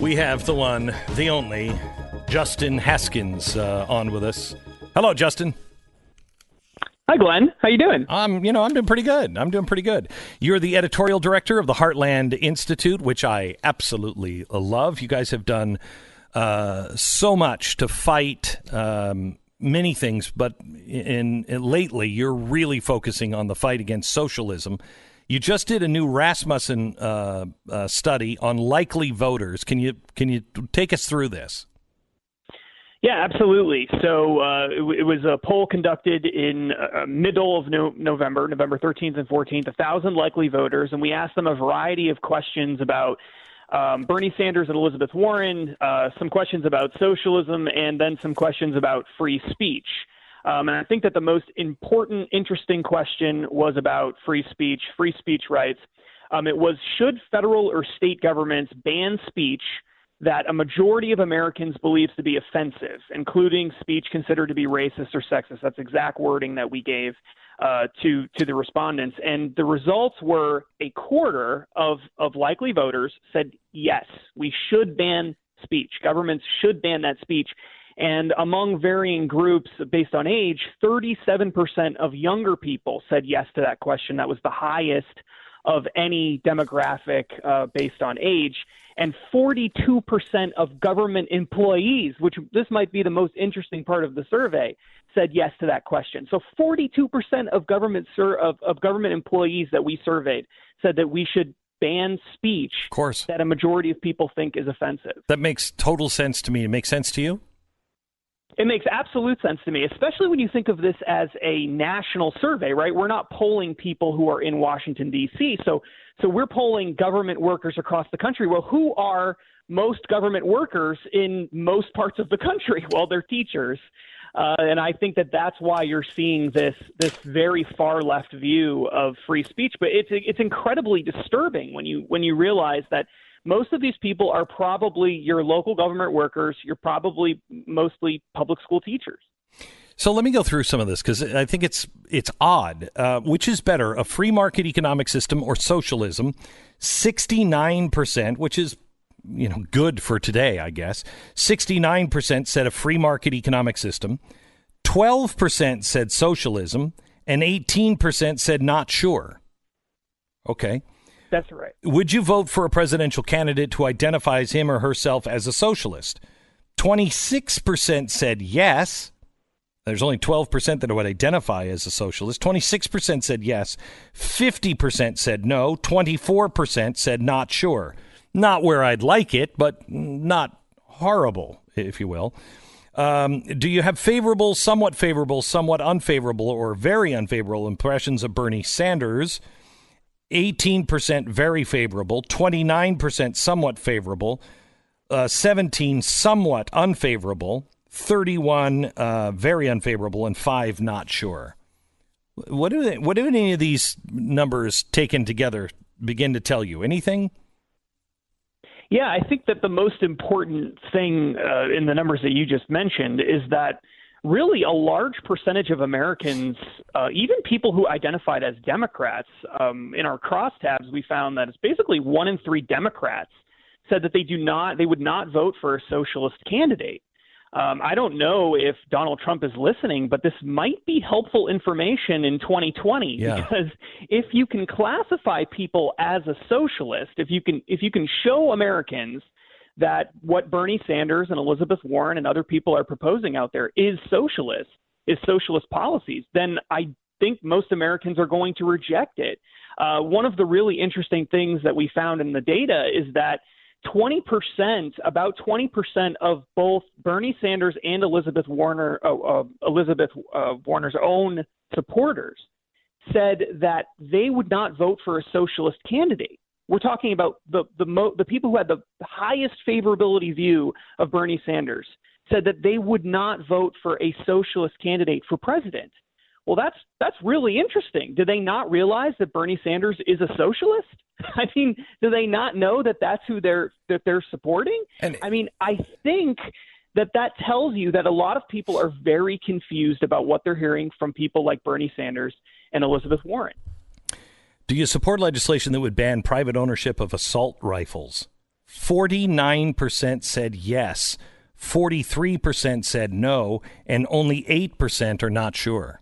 We have the one, the only, Justin Haskins uh, on with us. Hello, Justin. Hi, Glenn. How you doing? I'm, you know, I'm doing pretty good. I'm doing pretty good. You're the editorial director of the Heartland Institute, which I absolutely love. You guys have done uh, so much to fight um, many things, but in, in lately, you're really focusing on the fight against socialism. You just did a new Rasmussen uh, uh, study on likely voters. Can you can you take us through this? Yeah, absolutely. So uh, it, it, was a poll conducted in uh, middle of no- November, November 13th and 14th, a thousand likely voters, and we asked them a variety of questions about um, Bernie Sanders and Elizabeth Warren, uh, some questions about socialism, and then some questions about free speech. Um, and I think that the most important, interesting question was about free speech, free speech rights. Um, it was should federal or state governments ban speech that a majority of Americans believes to be offensive, including speech considered to be racist or sexist. That's exact wording that we gave uh, to to the respondents, and the results were a quarter of of likely voters said yes, we should ban speech. Governments should ban that speech. And among varying groups based on age, 37% of younger people said yes to that question. That was the highest of any demographic uh, based on age and 42% of government employees, which this might be the most interesting part of the survey, said yes to that question. So 42% of government sur- of, of government employees that we surveyed said that we should ban speech of course. that a majority of people think is offensive. That makes total sense to me. It makes sense to you? It makes absolute sense to me, especially when you think of this as a national survey, right? We're not polling people who are in Washington, D.C. So so we're polling government workers across the country. Well, who are most government workers in most parts of the country? Well, they're teachers. Uh, and I think that that's why you're seeing this this very far left view of free speech. But it's it's incredibly disturbing when you when you realize that most of these people are probably your local government workers. You're probably mostly public school teachers. So let me go through some of this because I think it's it's odd. Uh, which is better, a free market economic system or socialism? Sixty nine percent, which is you know good for today, I guess. Sixty nine percent said a free market economic system. Twelve percent said socialism, and eighteen percent said not sure. Okay. That's right. Would you vote for a presidential candidate who identifies him or herself as a socialist? 26% said yes. There's only 12% that would identify as a socialist. 26% said yes. 50% said no. 24% said not sure. Not where I'd like it, but not horrible, if you will. Um, do you have favorable, somewhat favorable, somewhat unfavorable, or very unfavorable impressions of Bernie Sanders? 18% very favorable, 29% somewhat favorable, uh, 17 somewhat unfavorable, 31 uh, very unfavorable, and five not sure. What do they, what do any of these numbers taken together begin to tell you? Anything? Yeah, I think that the most important thing uh, in the numbers that you just mentioned is that really a large percentage of Americans, uh, even people who identified as Democrats, um, in our crosstabs, we found that it's basically one in three Democrats said that they do not, they would not vote for a socialist candidate. Um, I don't know if Donald Trump is listening, but this might be helpful information in 2020 yeah. because if you can classify people as a socialist, if you can if you can show Americans that what Bernie Sanders and Elizabeth Warren and other people are proposing out there is socialist, is socialist policies, then I think most Americans are going to reject it. Uh, one of the really interesting things that we found in the data is that 20%, about 20% of both Bernie Sanders and Elizabeth Warner, uh, uh, Elizabeth Warner's own supporters said that they would not vote for a socialist candidate. We're talking about the the, mo- the people who had the highest favorability view of Bernie Sanders said that they would not vote for a socialist candidate for president. Well, that's that's really interesting. Do they not realize that Bernie Sanders is a socialist? I mean, do they not know that that's who they're that they're supporting? And, I mean, I think that that tells you that a lot of people are very confused about what they're hearing from people like Bernie Sanders and Elizabeth Warren. Do you support legislation that would ban private ownership of assault rifles? 49% said yes, 43% said no, and only 8% are not sure.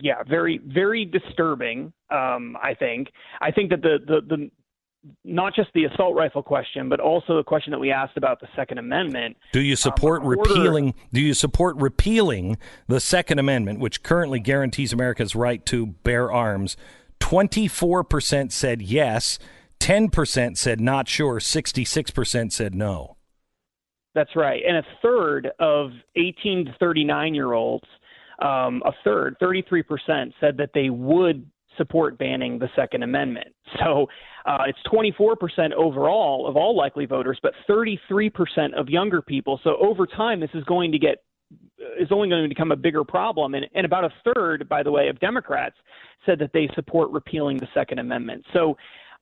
Yeah, very, very disturbing. Um, I think. I think that the, the the not just the assault rifle question, but also the question that we asked about the Second Amendment. Do you support um, repealing? Do you support repealing the Second Amendment, which currently guarantees America's right to bear arms? Twenty-four percent said yes. Ten percent said not sure. Sixty-six percent said no. That's right, and a third of eighteen to thirty-nine year olds, um, a third, thirty-three percent, said that they would support banning the Second Amendment. So uh, it's 24% overall of all likely voters, but 33% of younger people. So over time, this is going to get uh, is only going to become a bigger problem. And, and about a third, by the way, of Democrats said that they support repealing the Second Amendment. So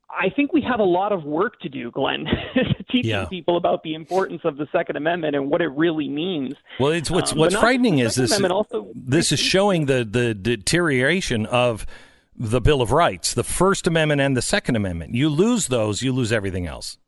I think we have a lot of work to do, Glenn, teaching yeah. people about the importance of the Second Amendment and what it really means. Well, it's what's um, what's frightening is this. Also, this is showing the the deterioration of the Bill of Rights, the First Amendment and the Second Amendment. You lose those, you lose everything else.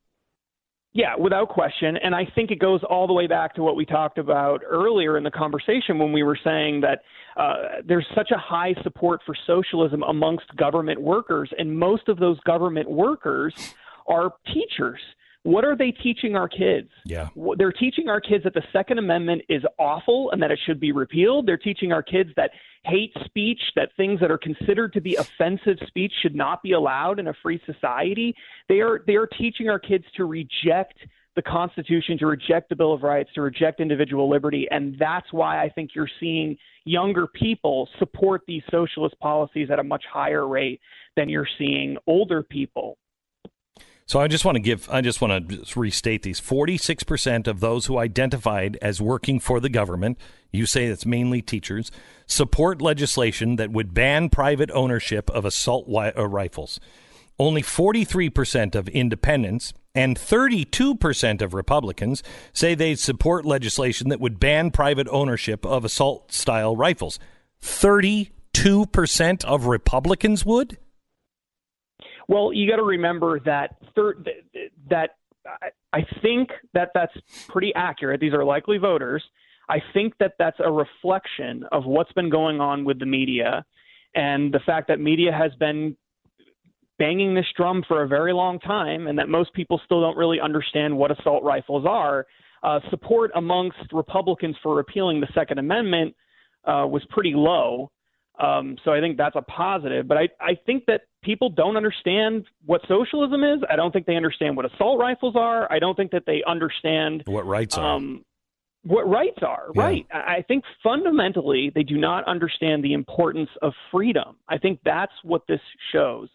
Yeah, without question. And I think it goes all the way back to what we talked about earlier in the conversation when we were saying that uh, there's such a high support for socialism amongst government workers. And most of those government workers are teachers. What are they teaching our kids? Yeah. They're teaching our kids that the Second Amendment is awful and that it should be repealed. They're teaching our kids that hate speech, that things that are considered to be offensive speech should not be allowed in a free society. They are they are teaching our kids to reject the Constitution, to reject the Bill of Rights, to reject individual liberty, and that's why I think you're seeing younger people support these socialist policies at a much higher rate than you're seeing older people so I just want to give, I just want to restate these. 46% of those who identified as working for the government, you say it's mainly teachers, support legislation that would ban private ownership of assault wi- uh, rifles. Only 43% of independents and 32% of Republicans say they support legislation that would ban private ownership of assault style rifles. 32% of Republicans would? Well, you got to remember that that I think that that's pretty accurate. These are likely voters. I think that that's a reflection of what's been going on with the media and the fact that media has been banging this drum for a very long time and that most people still don't really understand what assault rifles are. Uh, support amongst Republicans for repealing the Second Amendment uh, was pretty low. Um, so I think that's a positive. But I, I think that people don't understand what socialism is. I don't think they understand what assault rifles are. I don't think that they understand what rights are. Um, what rights are, yeah. right? I think fundamentally they do not understand the importance of freedom. I think that's what this shows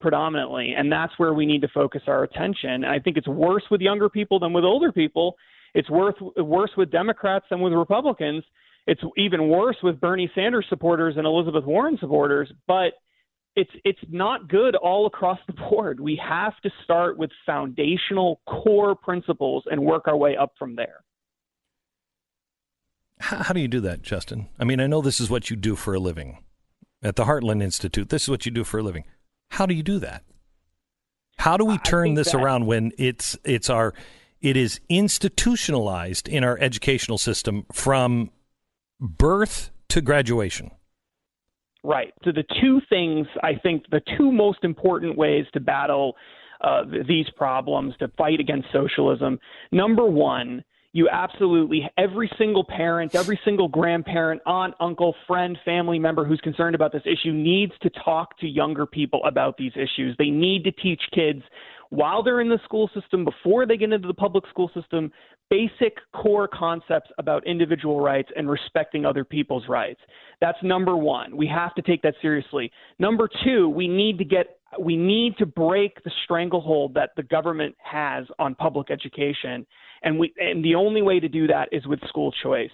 predominantly, and that's where we need to focus our attention. And I think it's worse with younger people than with older people. It's worth, worse with Democrats than with Republicans it's even worse with Bernie Sanders supporters and Elizabeth Warren supporters, but it's it's not good all across the board. We have to start with foundational core principles and work our way up from there. How, do you do that, Justin? I mean, I know this is what you do for a living at the Heartland Institute. This is what you do for a living. How do you do that? How do we turn this that, around when it's it's our it is institutionalized in our educational system from birth to graduation. Right. So the two things I think the two most important ways to battle uh, these problems to fight against socialism. Number one, you absolutely every single parent, every single grandparent, aunt, uncle, friend, family member who's concerned about this issue needs to talk to younger people about these issues. They need to teach kids while they're in the school system, before they get into the public school system, basic core concepts about individual rights and respecting other people's rights. That's number one. We have to take that seriously. Number two, we need to get we need to break the stranglehold that the government has on public education. And we and the only way to do that is with school choice.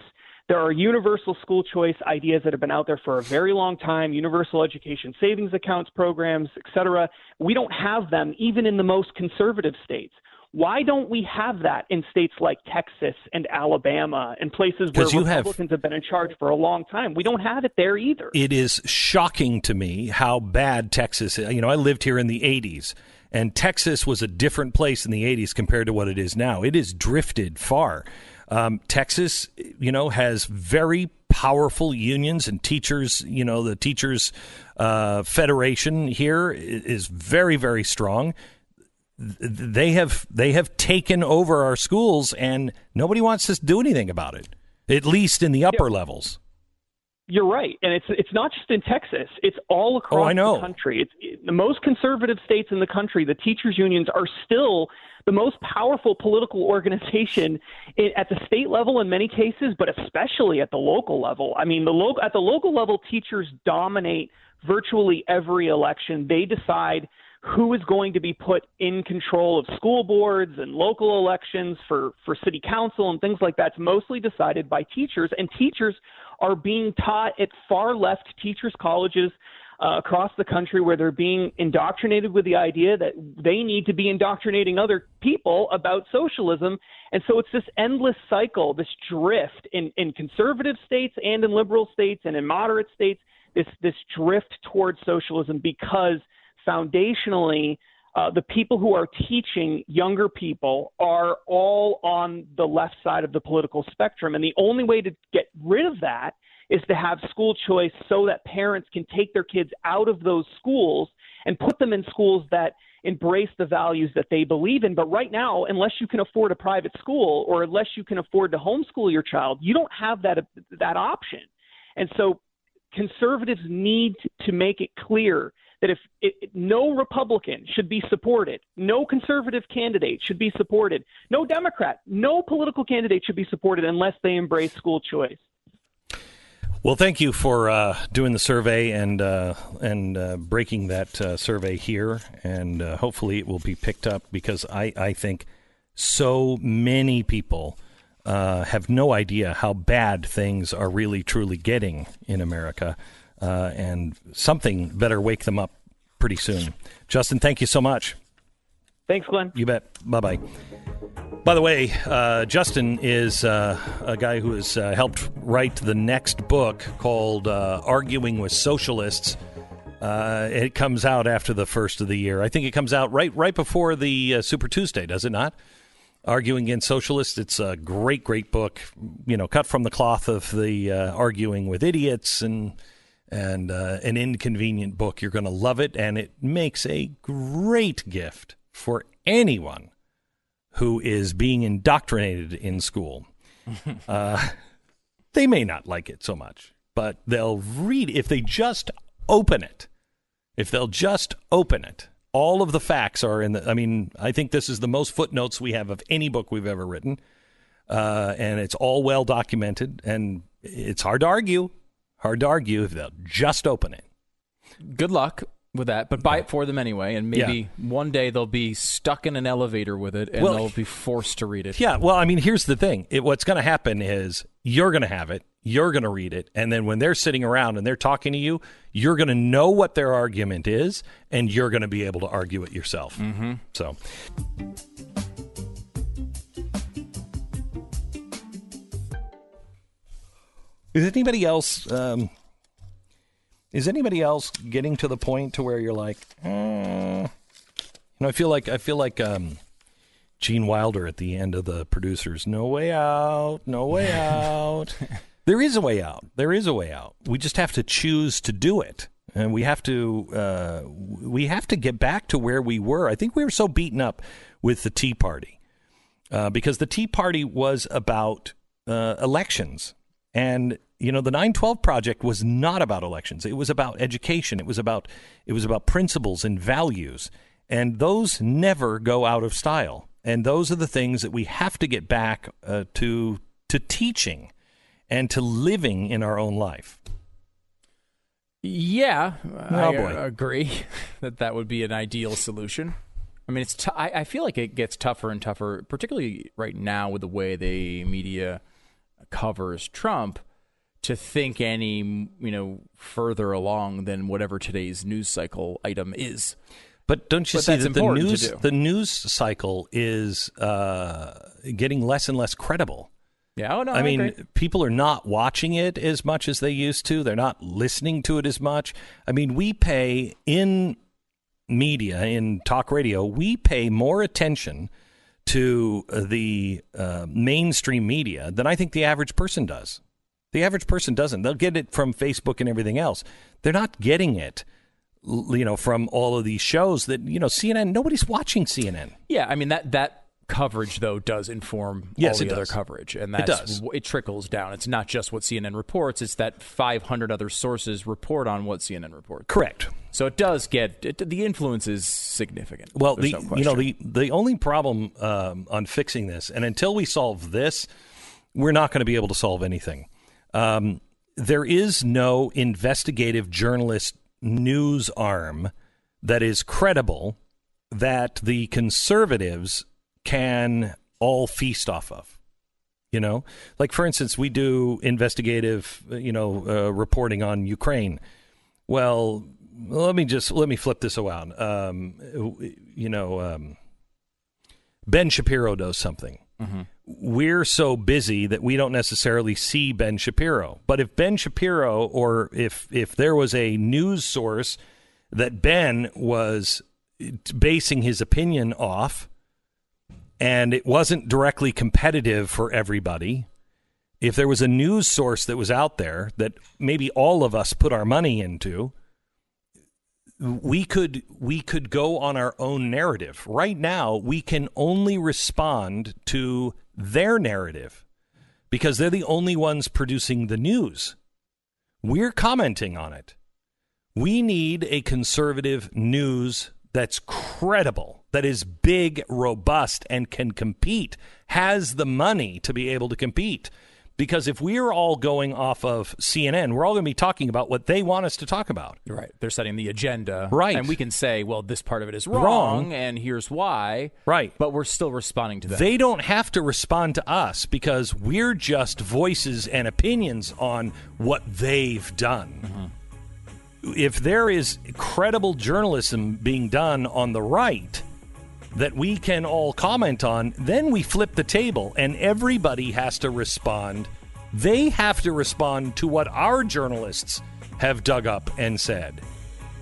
There are universal school choice ideas that have been out there for a very long time, universal education savings accounts programs, et cetera. We don't have them even in the most conservative states. Why don't we have that in states like Texas and Alabama and places where Republicans have, have, been in charge for a long time? We don't have it there either. It is shocking to me how bad Texas is. You know, I lived here in the 80s And Texas was a different place in the 80s compared to what it is now. It has drifted far. Um, Texas, you know, has very powerful unions and teachers. You know, the teachers uh, federation here is very, very strong. They have they have taken over our schools, and nobody wants to do anything about it. At least in the upper yeah. levels. You're right, and it's it's not just in Texas; it's all across oh, I know. the country. It's it, the most conservative states in the country. The teachers' unions are still the most powerful political organization at the state level in many cases, but especially at the local level. I mean, the lo- at the local level, teachers dominate virtually every election. They decide who is going to be put in control of school boards and local elections for, for city council and things like that. It's mostly decided by teachers, and teachers are being taught at far left teachers' colleges uh, across the country where they're being indoctrinated with the idea that they need to be indoctrinating other people about socialism. And so it's this endless cycle, this drift in, in conservative states and in liberal states and in moderate states, this, this drift towards socialism because foundationally, uh, the people who are teaching younger people are all on the left side of the political spectrum. And the only way to get rid of that is to have school choice so that parents can take their kids out of those schools and put them in schools that embrace the values that they believe in. But right now, unless you can afford a private school or unless you can afford to homeschool your child, you don't have that that option. And so conservatives need to make it clear that if it, no Republican should be supported, no conservative candidate should be supported, no Democrat, no political candidate should be supported unless they embrace school choice. Well, thank you for uh, doing the survey and uh, and uh, breaking that uh, survey here, and uh, hopefully it will be picked up because I, I think so many people uh, have no idea how bad things are really truly getting in America, and something better wake them up pretty soon. Justin, thank you so much. Thanks, Glenn. You bet. Bye bye. By the way, uh, Justin is uh, a guy who has uh, helped write the next book called uh, Arguing with Socialists. Uh, it comes out after the first of the year. I think it comes out right right before the uh, Super Tuesday, does it not? Arguing Against Socialists. It's a great, great book. You know, cut from the cloth of the arguing with idiots and and an inconvenient book. You're going to love it, and it makes a great gift for anyone who is being indoctrinated in school. uh, they may not like it so much, but they'll read if they just open it. If they'll just open it, all of the facts are in the. I mean, I think this is the most footnotes we have of any book we've ever written, uh, and it's all well documented. And it's hard to argue. Hard to argue if they'll just open it. Good luck with that, but buy it for them anyway, and maybe yeah. one day they'll be stuck in an elevator with it, and well, they'll be forced to read it. Yeah, well, I mean, here's the thing: it, what's going to happen is you're going to have it, you're going to read it, and then when they're sitting around and they're talking to you, you're going to know what their argument is, and you're going to be able to argue it yourself. Mm-hmm. So. Is anybody else um, is anybody else getting to the point to where you're like, eh. you know, I feel like I feel like um, Gene Wilder at the end of the producers. No way out. No way out. there is a way out. There is a way out. We just have to choose to do it, and we have to uh, we have to get back to where we were. I think we were so beaten up with the Tea Party uh, because the Tea Party was about uh, elections and you know, the 912 project was not about elections. It was about education. It was about it was about principles and values. And those never go out of style. And those are the things that we have to get back uh, to to teaching and to living in our own life. Yeah, oh, I boy. agree that that would be an ideal solution. I mean, it's t- I, I feel like it gets tougher and tougher, particularly right now with the way the media covers Trump to think any you know further along than whatever today's news cycle item is. But don't you but see that the news the news cycle is uh, getting less and less credible? Yeah, oh no, I, I mean, agree. people are not watching it as much as they used to. They're not listening to it as much. I mean, we pay in media in talk radio, we pay more attention to the uh, mainstream media than I think the average person does. The average person doesn't. They'll get it from Facebook and everything else. They're not getting it you know from all of these shows that you know CNN nobody's watching CNN. Yeah, I mean that that coverage though does inform yes, all the other does. coverage and that's it, does. it trickles down it's not just what CNN reports it's that 500 other sources report on what CNN reports correct so it does get it, the influence is significant well There's the no you know the the only problem um, on fixing this and until we solve this we're not going to be able to solve anything um, there is no investigative journalist news arm that is credible that the conservatives can all feast off of. You know, like for instance, we do investigative, you know, uh, reporting on Ukraine. Well, let me just let me flip this around. Um, you know, um, Ben Shapiro does something. Mm-hmm. We're so busy that we don't necessarily see Ben Shapiro. But if Ben Shapiro, or if if there was a news source that Ben was basing his opinion off, and it wasn't directly competitive for everybody, if there was a news source that was out there that maybe all of us put our money into, we could we could go on our own narrative. Right now, we can only respond to their narrative because they're the only ones producing the news. We're commenting on it. We need a conservative news that's credible, that is big, robust, and can compete, has the money to be able to compete. Because if we're all going off of CNN, we're all going to be talking about what they want us to talk about. Right. They're setting the agenda. Right. And we can say, well, this part of it is wrong, wrong. and here's why. Right. But we're still responding to them. They don't have to respond to us because we're just voices and opinions on what they've done. Mm-hmm if there is credible journalism being done on the right that we can all comment on, then we flip the table and everybody has to respond. They have to respond to what our journalists have dug up and said.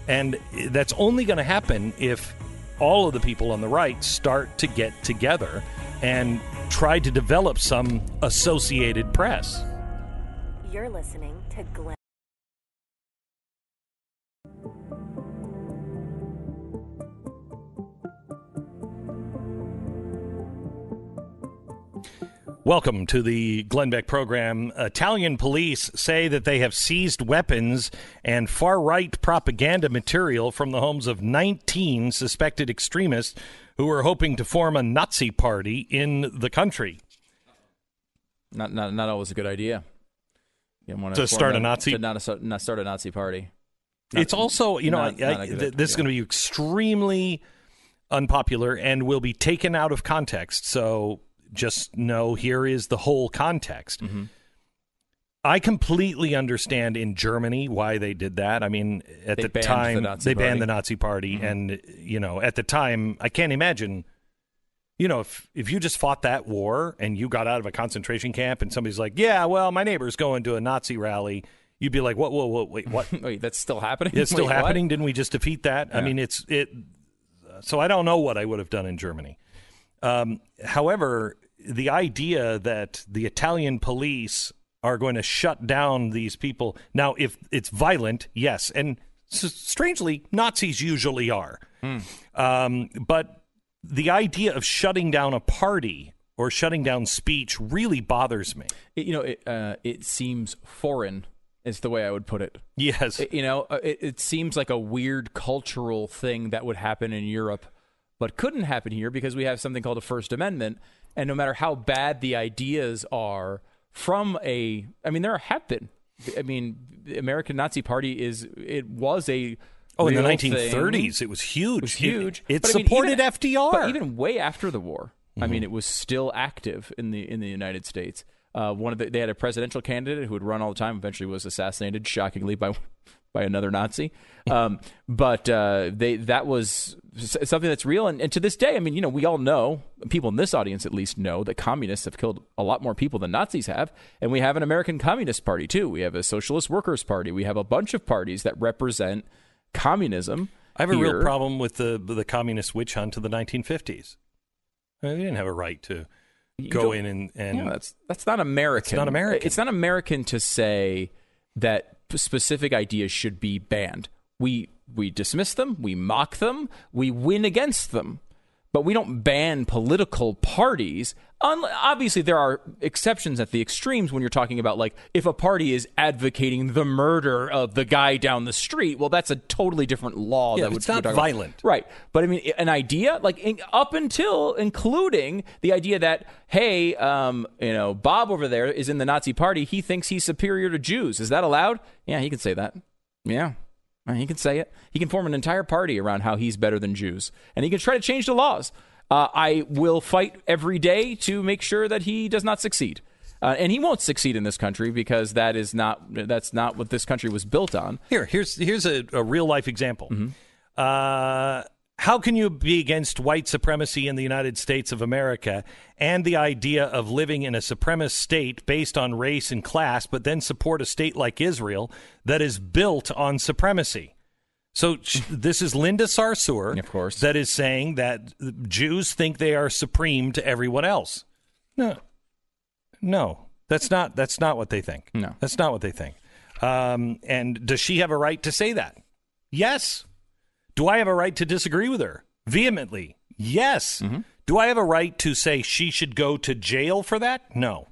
And that's only going to happen if all of the people on the right start to get together and try to develop some associated press. You're listening to Glenn. Welcome to the Glenn Beck program. Italian police say that they have seized weapons and far right propaganda material from the homes of 19 suspected extremists who were hoping to form a Nazi party in the country. Not not, not always a good idea. to start a, a Nazi to not, a, not start a Nazi party. Not, it's also you know not, I, I, th- this is going to be extremely unpopular and will be taken out of context. So just know here is the whole context. Mm-hmm. I completely understand in Germany why they did that. I mean, at they the time the they banned the Nazi Party, mm-hmm. and you know, at the time, I can't imagine. You know, if if you just fought that war and you got out of a concentration camp, and somebody's like, "Yeah, well, my neighbor's going to a Nazi rally," you'd be like, "What? Whoa, whoa, wait, what? wait, that's still happening? It's still wait, happening? What? Didn't we just defeat that? Yeah. I mean, it's it. So I don't know what I would have done in Germany. Um, however, the idea that the Italian police are going to shut down these people. Now, if it's violent, yes. And strangely, Nazis usually are. Hmm. Um, but the idea of shutting down a party or shutting down speech really bothers me. It, you know, it, uh, it seems foreign is the way I would put it. Yes. It, you know, uh, it, it seems like a weird cultural thing that would happen in Europe, but couldn't happen here because we have something called a First Amendment. And no matter how bad the ideas are from a, I mean, there have been. I mean, the American Nazi Party is, it was a, Oh, in the 1930s, thing. it was huge. It was huge. It, it but supported I mean, even, FDR. But even way after the war, Mm-hmm. I mean, it was still active in the in the United States. Uh, one of the, they had a presidential candidate who would run all the time. Eventually, was assassinated, shockingly, by by another Nazi. Um, but uh, they that was something that's real, and, and to this day, I mean, you know, we all know, people in this audience at least know that communists have killed a lot more people than Nazis have, and we have an American Communist Party too. We have a Socialist Workers Party. We have a bunch of parties that represent communism I have a here. real problem with the the communist witch hunt of the 1950s. I mean, we didn't have a right to You go in and, and Yeah, that's that's not American. It's not American. It's not American to say that specific ideas should be banned. We we dismiss them, we mock them, we win against them, but we don't ban political parties. Un- obviously, there are exceptions at the extremes when you're talking about like if a party is advocating the murder of the guy down the street. Well, that's a totally different law. Yeah, that would, it's not we're about. violent. Right. But I mean, an idea, like in, up until including the idea that, hey, um, you know, Bob over there is in the Nazi party. He thinks he's superior to Jews. Is that allowed? Yeah, he can say that. Yeah. He can say it. He can form an entire party around how he's better than Jews. And he can try to change the laws. Uh, I will fight every day to make sure that he does not succeed. Uh, and he won't succeed in this country because that is not that's not what this country was built on. Here, here's here's a, a real life example. Mm-hmm. Uh, how can you be against white supremacy in the United States of America and the idea of living in a supremacist state based on race and class, but then support a state like Israel that is built on supremacy? So this is Linda Sarsour, Of course. that is saying that Jews think they are supreme to everyone else. No, no, that's not that's not what they think. No. that's not what they think. Um, and does she have a right to say that? Yes. Do I have a right to disagree with her vehemently? Yes. Do I have a right to say she should go to jail for that? No.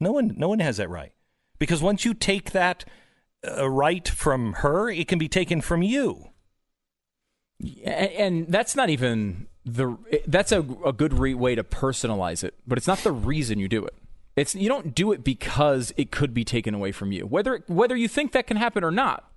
No one no one has that right. Because once you take that uh, right from her, it can be taken from you. and, and that's not even the that's a, a good re- way to personalize it but it's not the reason you do it it's you don't do it because it could be taken away from you whether whether you think that can happen or not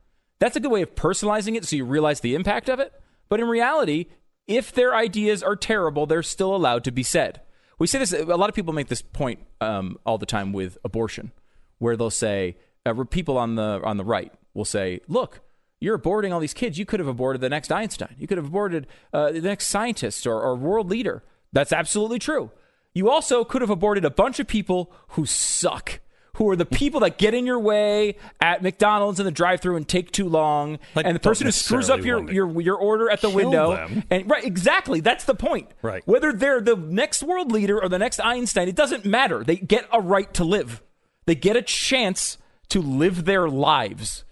that's a good way of personalizing it so you realize the impact of it but in reality if their ideas are terrible they're still allowed to be said we say this a lot of people make this point um, all the time with abortion where they'll say uh, people on the on the right will say look you're aborting all these kids. You could have aborted the next Einstein. You could have aborted uh, the next scientist or, or world leader. That's absolutely true. You also could have aborted a bunch of people who suck, who are the people that get in your way at McDonald's in the drive-through and take too long, I and the person who screws up your, your your order at the window. them. And right, exactly. That's the point. Right. Whether they're the next world leader or the next Einstein, it doesn't matter. They get a right to live. They get a chance to live their lives.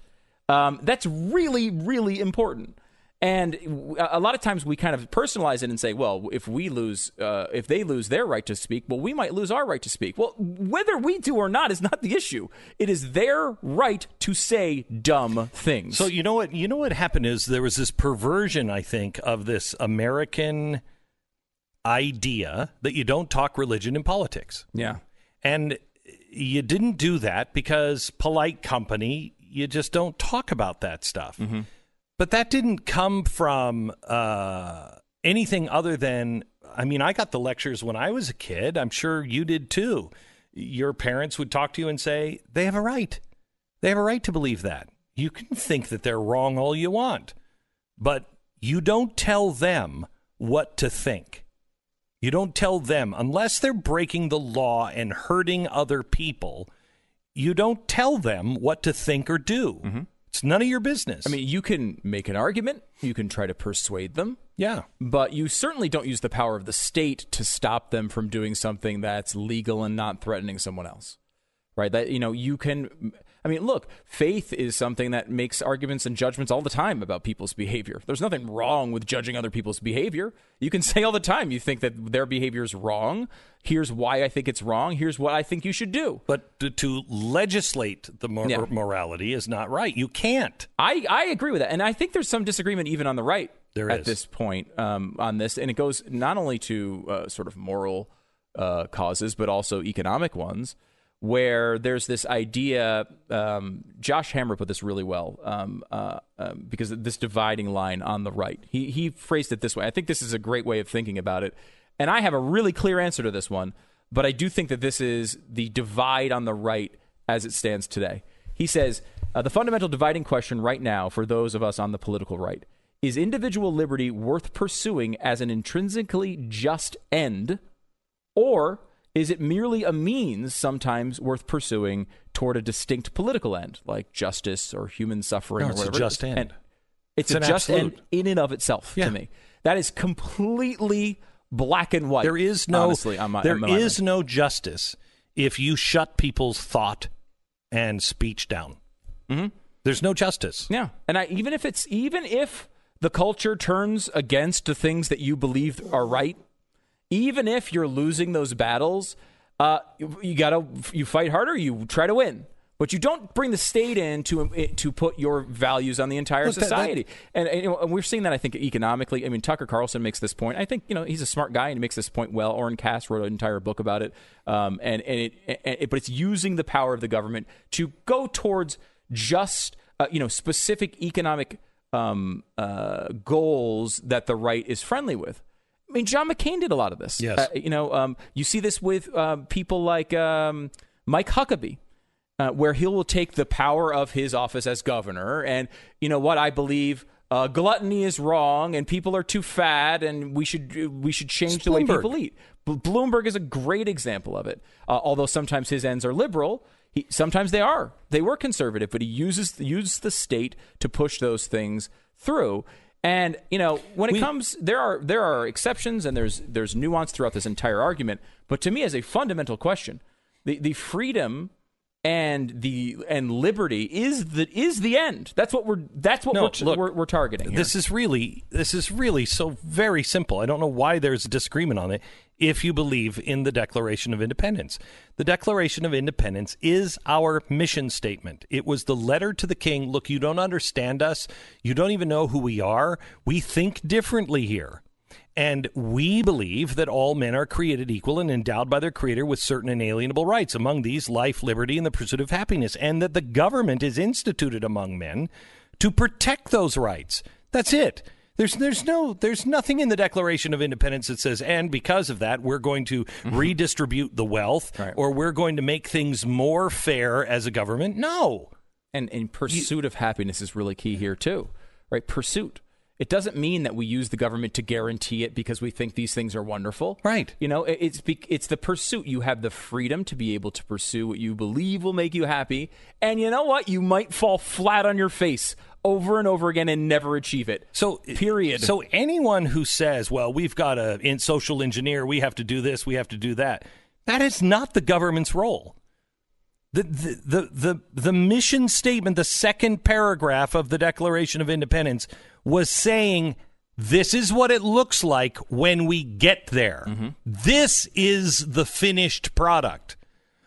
Um, that's really, really important. And a lot of times we kind of personalize it and say, well, if we lose, uh, if they lose their right to speak, well, we might lose our right to speak. Well, whether we do or not is not the issue. It is their right to say dumb things. So you know what you know what happened is there was this perversion, I think, of this American idea that you don't talk religion in politics. yeah. And you didn't do that because polite company, you just don't talk about that stuff. But that didn't come from uh, anything other than, I mean, I got the lectures when I was a kid. I'm sure you did too. Your parents would talk to you and say, they have a right. They have a right to believe that. You can think that they're wrong all you want, but you don't tell them what to think. You don't tell them, unless they're breaking the law and hurting other people, you don't tell them what to think or do. It's none of your business. I mean, you can make an argument, you can try to persuade them, yeah. but you certainly don't use the power of the state to stop them from doing something that's legal and not threatening someone else. Right? That you know, you can I mean, look, faith is something that makes arguments and judgments all the time about people's behavior. There's nothing wrong with judging other people's behavior. You can say all the time you think that their behavior is wrong. Here's why I think it's wrong. Here's what I think you should do. But to, to legislate the mor- Yeah. morality is not right. You can't. I, I agree with that. And I think there's some disagreement even on the right There at is. this point um, on this. And it goes not only to uh, sort of moral uh, causes, but also economic ones, where there's this idea. Um, Josh Hammer put this really well um, uh, um, because this dividing line on the right. He, he phrased it this way. I think this is a great way of thinking about it. And I have a really clear answer to this one, but I do think that this is the divide on the right as it stands today. He says uh, the fundamental dividing question right now for those of us on the political right is individual liberty worth pursuing as an intrinsically just end, or is it merely a means sometimes worth pursuing toward a distinct political end, like justice or human suffering No, or it's a just end. And It's, It's a an just absolute. end in and of itself Yeah. to me. That is completely black and white. There is no honestly, on my- there on my is mind. no justice if you shut people's thought and speech down. Mm-hmm. There's no justice. Yeah, and I, even if it's even if the culture turns against the things that you believe are right, even if you're losing those battles, uh, you, you gotta you fight harder. You try to win. But you don't bring the state in to to put your values on the entire Look, that- that- society, and, and, and we're seeing that I think economically. I mean, Tucker Carlson makes this point. I think you know he's a smart guy and he makes this point well. Oren Cass wrote an entire book about it, um, and and it, and it, but it's using the power of the government to go towards just uh, you know specific economic um, uh, goals that the right is friendly with. I mean, John McCain did a lot of this. Yes. Uh, you know, um, you see this with uh, people like um, Mike Huckabee. Uh, where he will take the power of his office as governor, and you know what I believe, uh, gluttony is wrong, and people are too fat, and we should we should change the way people eat. B- Bloomberg is a great example of it. Uh, although sometimes his ends are liberal, he, sometimes they are. They were conservative, but he uses uses the state to push those things through. And you know, when it We- comes, there are there are exceptions, and there's there's nuance throughout this entire argument. But to me, as a fundamental question, the the freedom and the and liberty is the is the end. That's what we're that's what No, we're, look, we're we're targeting. Here. This is really this is really so very simple. I don't know why there's disagreement on it if you believe in the Declaration of Independence. The Declaration of Independence is our mission statement. It was the letter to the king, look, you don't understand us. You don't even know who we are. We think differently here. And we believe that all men are created equal and endowed by their Creator with certain inalienable rights, among these life, liberty, and the pursuit of happiness, and that the government is instituted among men to protect those rights. That's it. There's there's no there's nothing in the Declaration of Independence that says, and because of that, we're going to mm-hmm. redistribute the wealth Right. or we're going to make things more fair as a government. No. and and pursuit of happiness is really key here too, right? Pursuit. It doesn't mean that we use the government to guarantee it because we think these things are wonderful, Right. You know, it's it's the pursuit. You have the freedom to be able to pursue what you believe will make you happy, and you know what? You might fall flat on your face over and over again and never achieve it. So period. So anyone who says, "Well, we've got to in social engineer, we have to do this, we have to do that," that is not the government's role. The, the the the the mission statement, the second paragraph of the Declaration of Independence, was saying this is what it looks like when we get there. Mm-hmm. This is the finished product.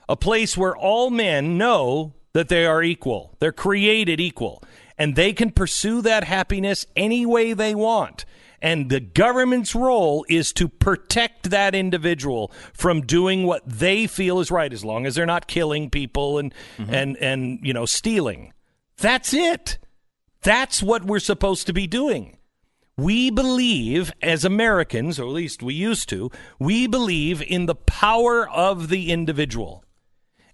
A place where all men know that they are equal. They're created equal. And they can pursue that happiness any way they want. And the government's role is to protect that individual from doing what they feel is right, as long as they're not killing people and mm-hmm. and and you know stealing. That's it. That's what we're supposed to be doing. We believe, as Americans, or at least we used to, we believe in the power of the individual.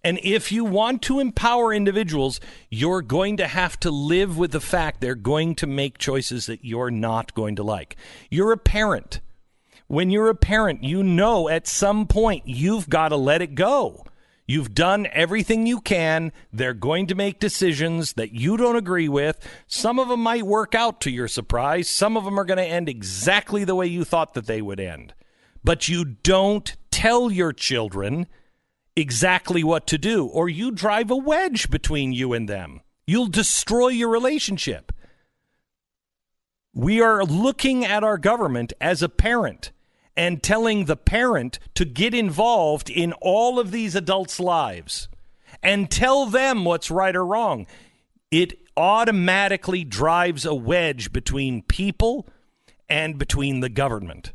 And if you want to empower individuals, you're going to have to live with the fact they're going to make choices that you're not going to like. You're a parent. When you're a parent, you know at some point you've got to let it go. You've done everything you can. They're going to make decisions that you don't agree with. Some of them might work out to your surprise. Some of them are going to end exactly the way you thought that they would end. But you don't tell your children exactly what to do, or you drive a wedge between you and them. You'll destroy your relationship. We are looking at our government as a parent and telling the parent to get involved in all of these adults' lives and tell them what's right or wrong. It automatically drives a wedge between people and between the government.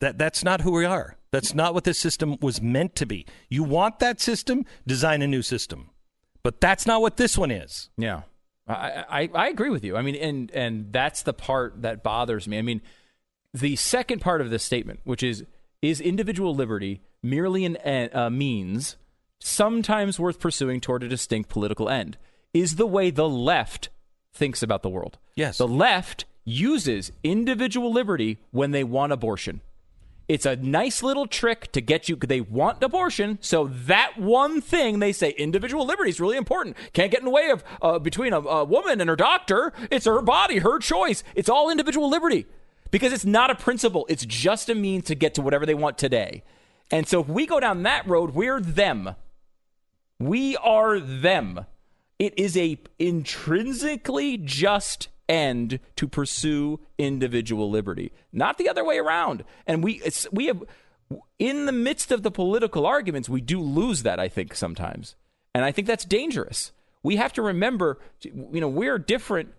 That that's not who we are. That's not what this system was meant to be. You want that system, design a new system. But that's not what this one is. Yeah, I, I I agree with you. I mean, and and that's the part that bothers me. I mean, the second part of this statement, which is is individual liberty merely an uh, means sometimes worth pursuing toward a distinct political end, is the way the left thinks about the world. Yes. the left uses individual liberty when they want abortion. It's a nice little trick to get you. They want abortion, so that one thing they say individual liberty is really important. Can't get in the way of uh, between a, a woman and her doctor. It's her body, her choice. It's all individual liberty because it's not a principle. It's just a means to get to whatever they want today. And so if we go down that road, we're them. We are them. It is a intrinsically just end to pursue individual liberty, not the other way around. And we we have in the midst of the political arguments, we do lose that. I think sometimes, and I think that's dangerous. We have to remember, you know, we're different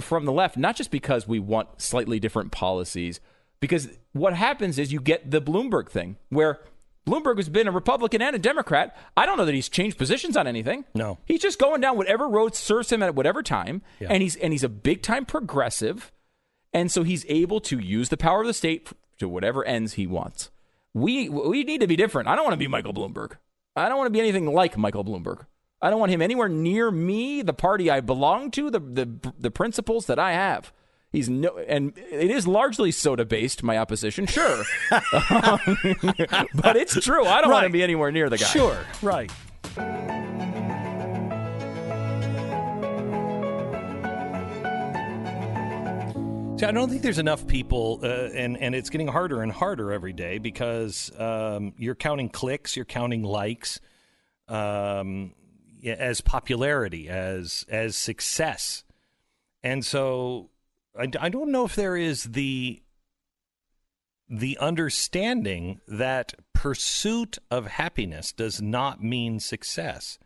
from the left, not just because we want slightly different policies, because what happens is you get the Bloomberg thing where Bloomberg has been a Republican and a Democrat. I don't know that he's changed positions on anything. No, he's just going down whatever road serves him at whatever time, yeah. and he's and he's a big time progressive, and so he's able to use the power of the state to whatever ends he wants. We we need to be different. I don't want to be Michael Bloomberg. I don't want to be anything like Michael Bloomberg. I don't want him anywhere near me, the party I belong to, the the the principles that I have. He's no, and it is largely soda based. My opposition, sure, but it's true. I don't right. want to be anywhere near the guy. Sure, right. See, I don't think there's enough people, uh, and and it's getting harder and harder every day because um, you're counting clicks, you're counting likes, um, as popularity, as as success, and so I, I don't know if there is the the understanding that pursuit of happiness does not mean success.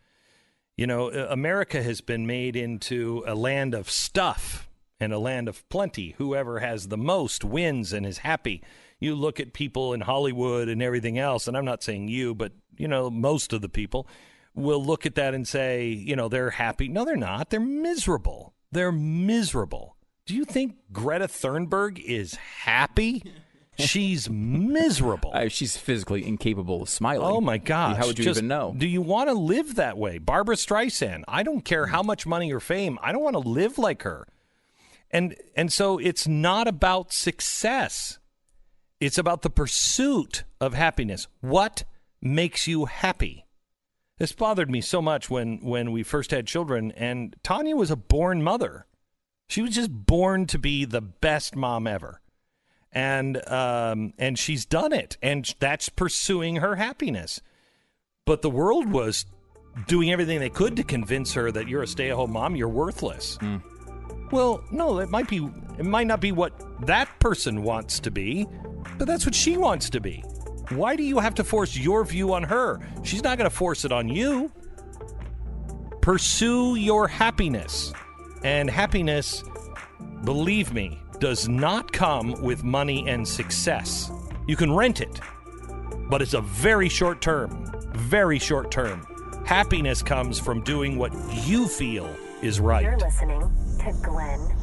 You know, America has been made into a land of stuff and a land of plenty. Whoever has the most wins and is happy. You look at people in Hollywood and everything else, and I'm not saying you, but you know, most of the people will look at that and say, you know, they're happy. No, they're not. They're miserable. They're miserable. Do you think Greta Thunberg is happy? She's miserable. Uh, she's physically incapable of smiling. Oh my God! How would you Just, even know? Do you want to live that way? Barbra Streisand. I don't care how much money or fame. I don't want to live like her. And and so it's not about success. It's about the pursuit of happiness. What makes you happy? This bothered me so much when when we first had children and Tania was a born mother. She was just born to be the best mom ever. And um, and she's done it, and that's pursuing her happiness. But the world was doing everything they could to convince her that you're a stay-at-home mom, you're worthless. Mm. Well, no, it might be it might not be what that person wants to be, but that's what she wants to be. Why do you have to force your view on her? She's not going to force it on you. Pursue your happiness. And happiness, believe me, does not come with money and success. You can rent it, but it's a very short term. Very short term. Happiness comes from doing what you feel is right. You're listening to Glenn